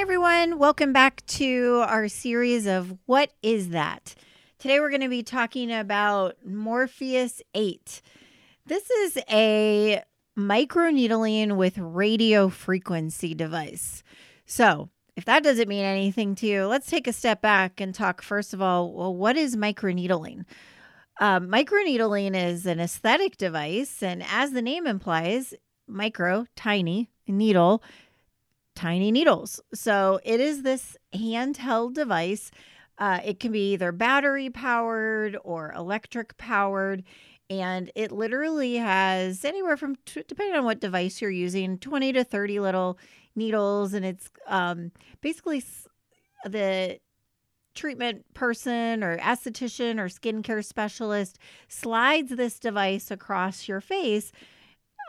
Everyone, welcome back to our series of What is That? Today we're going to be talking about Morpheus 8. This is a microneedling with radio frequency device. So, if that doesn't mean anything to you, let's take a step back and talk first of all, well, what is microneedling? Um, microneedling is an aesthetic device, and as the name implies, micro, tiny, needle tiny needles. So it is this handheld device. Uh, it can be either battery powered or electric powered. And it literally has anywhere from, depending on what device you're using, 20 to 30 little needles. And it's um, basically the treatment person or esthetician or skincare specialist slides this device across your face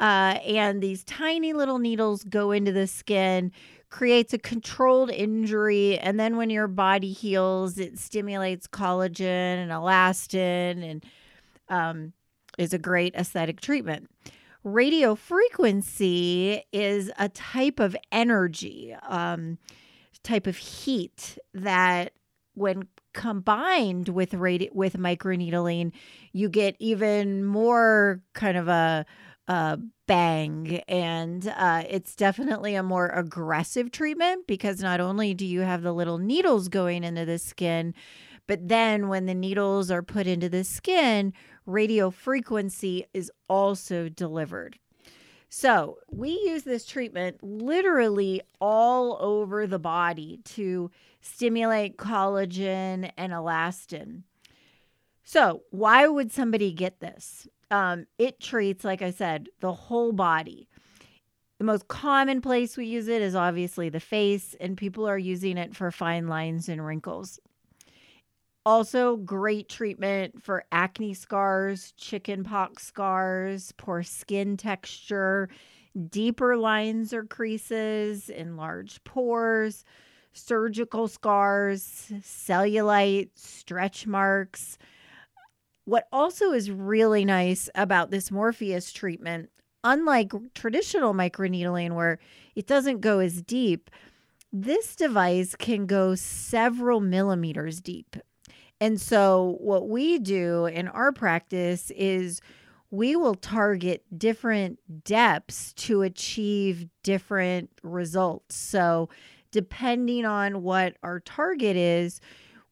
uh, and these tiny little needles go into the skin, creates a controlled injury. And then when your body heals, it stimulates collagen and elastin and um, is a great aesthetic treatment. Radio frequency is a type of energy, um, type of heat that when combined with radi- with microneedling, you get even more kind of a uh, bang. And uh, it's definitely a more aggressive treatment because not only do you have the little needles going into the skin, but then when the needles are put into the skin, radio frequency is also delivered. So, we use this treatment literally all over the body to stimulate collagen and elastin. So, why would somebody get this? Um, it treats, like I said, the whole body. The most common place we use it is obviously the face, and people are using it for fine lines and wrinkles. Also, great treatment for acne scars, chicken pox scars, poor skin texture, deeper lines or creases, enlarged pores, surgical scars, cellulite, stretch marks what also is really nice about this Morpheus treatment, unlike traditional microneedling where it doesn't go as deep, this device can go several millimeters deep. And so, what we do in our practice is we will target different depths to achieve different results. So, depending on what our target is,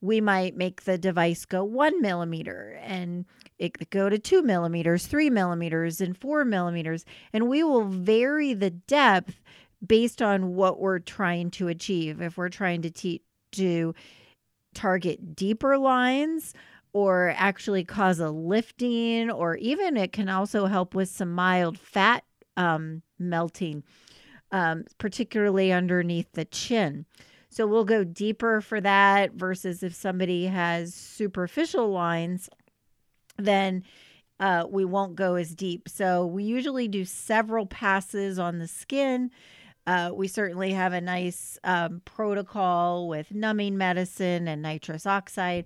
we might make the device go one millimeter and it could go to two millimeters, three millimeters, and four millimeters. And we will vary the depth based on what we're trying to achieve. If we're trying to teach to target deeper lines or actually cause a lifting, or even it can also help with some mild fat um, melting, um, particularly underneath the chin. So we'll go deeper for that versus if somebody has superficial lines, then uh, we won't go as deep. So we usually do several passes on the skin. Uh, we certainly have a nice um, protocol with numbing medicine and nitrous oxide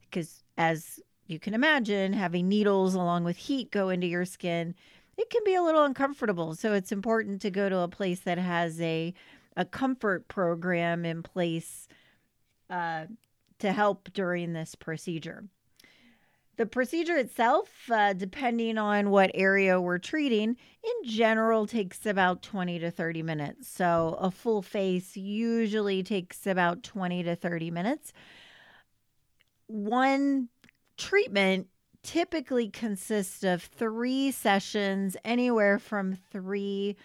because, as you can imagine, having needles along with heat go into your skin, it can be a little uncomfortable. So it's important to go to a place that has a a comfort program in place uh, to help during this procedure. The procedure itself, uh, depending on what area we're treating, in general takes about 20 to 30 minutes. So, a full face usually takes about 20 to 30 minutes. One treatment typically consists of three sessions, anywhere from three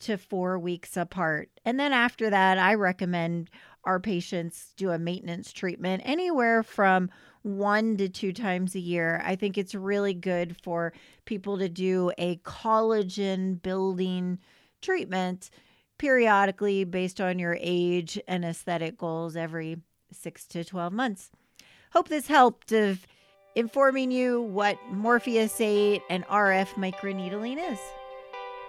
to four weeks apart. And then after that, I recommend our patients do a maintenance treatment anywhere from one to two times a year. I think it's really good for people to do a collagen building treatment periodically based on your age and aesthetic goals every six to 12 months. Hope this helped of informing you what Morpheus 8 and RF microneedling is.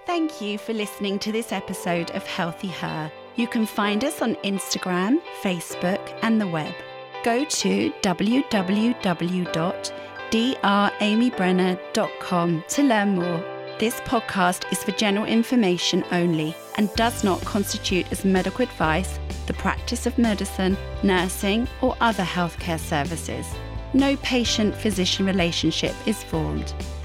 Thank you for listening to this episode of Healthy Her. You can find us on Instagram, Facebook, and the web. Go to www.dramybrenner.com to learn more. This podcast is for general information only and does not constitute as medical advice, the practice of medicine, nursing, or other healthcare services. No patient physician relationship is formed.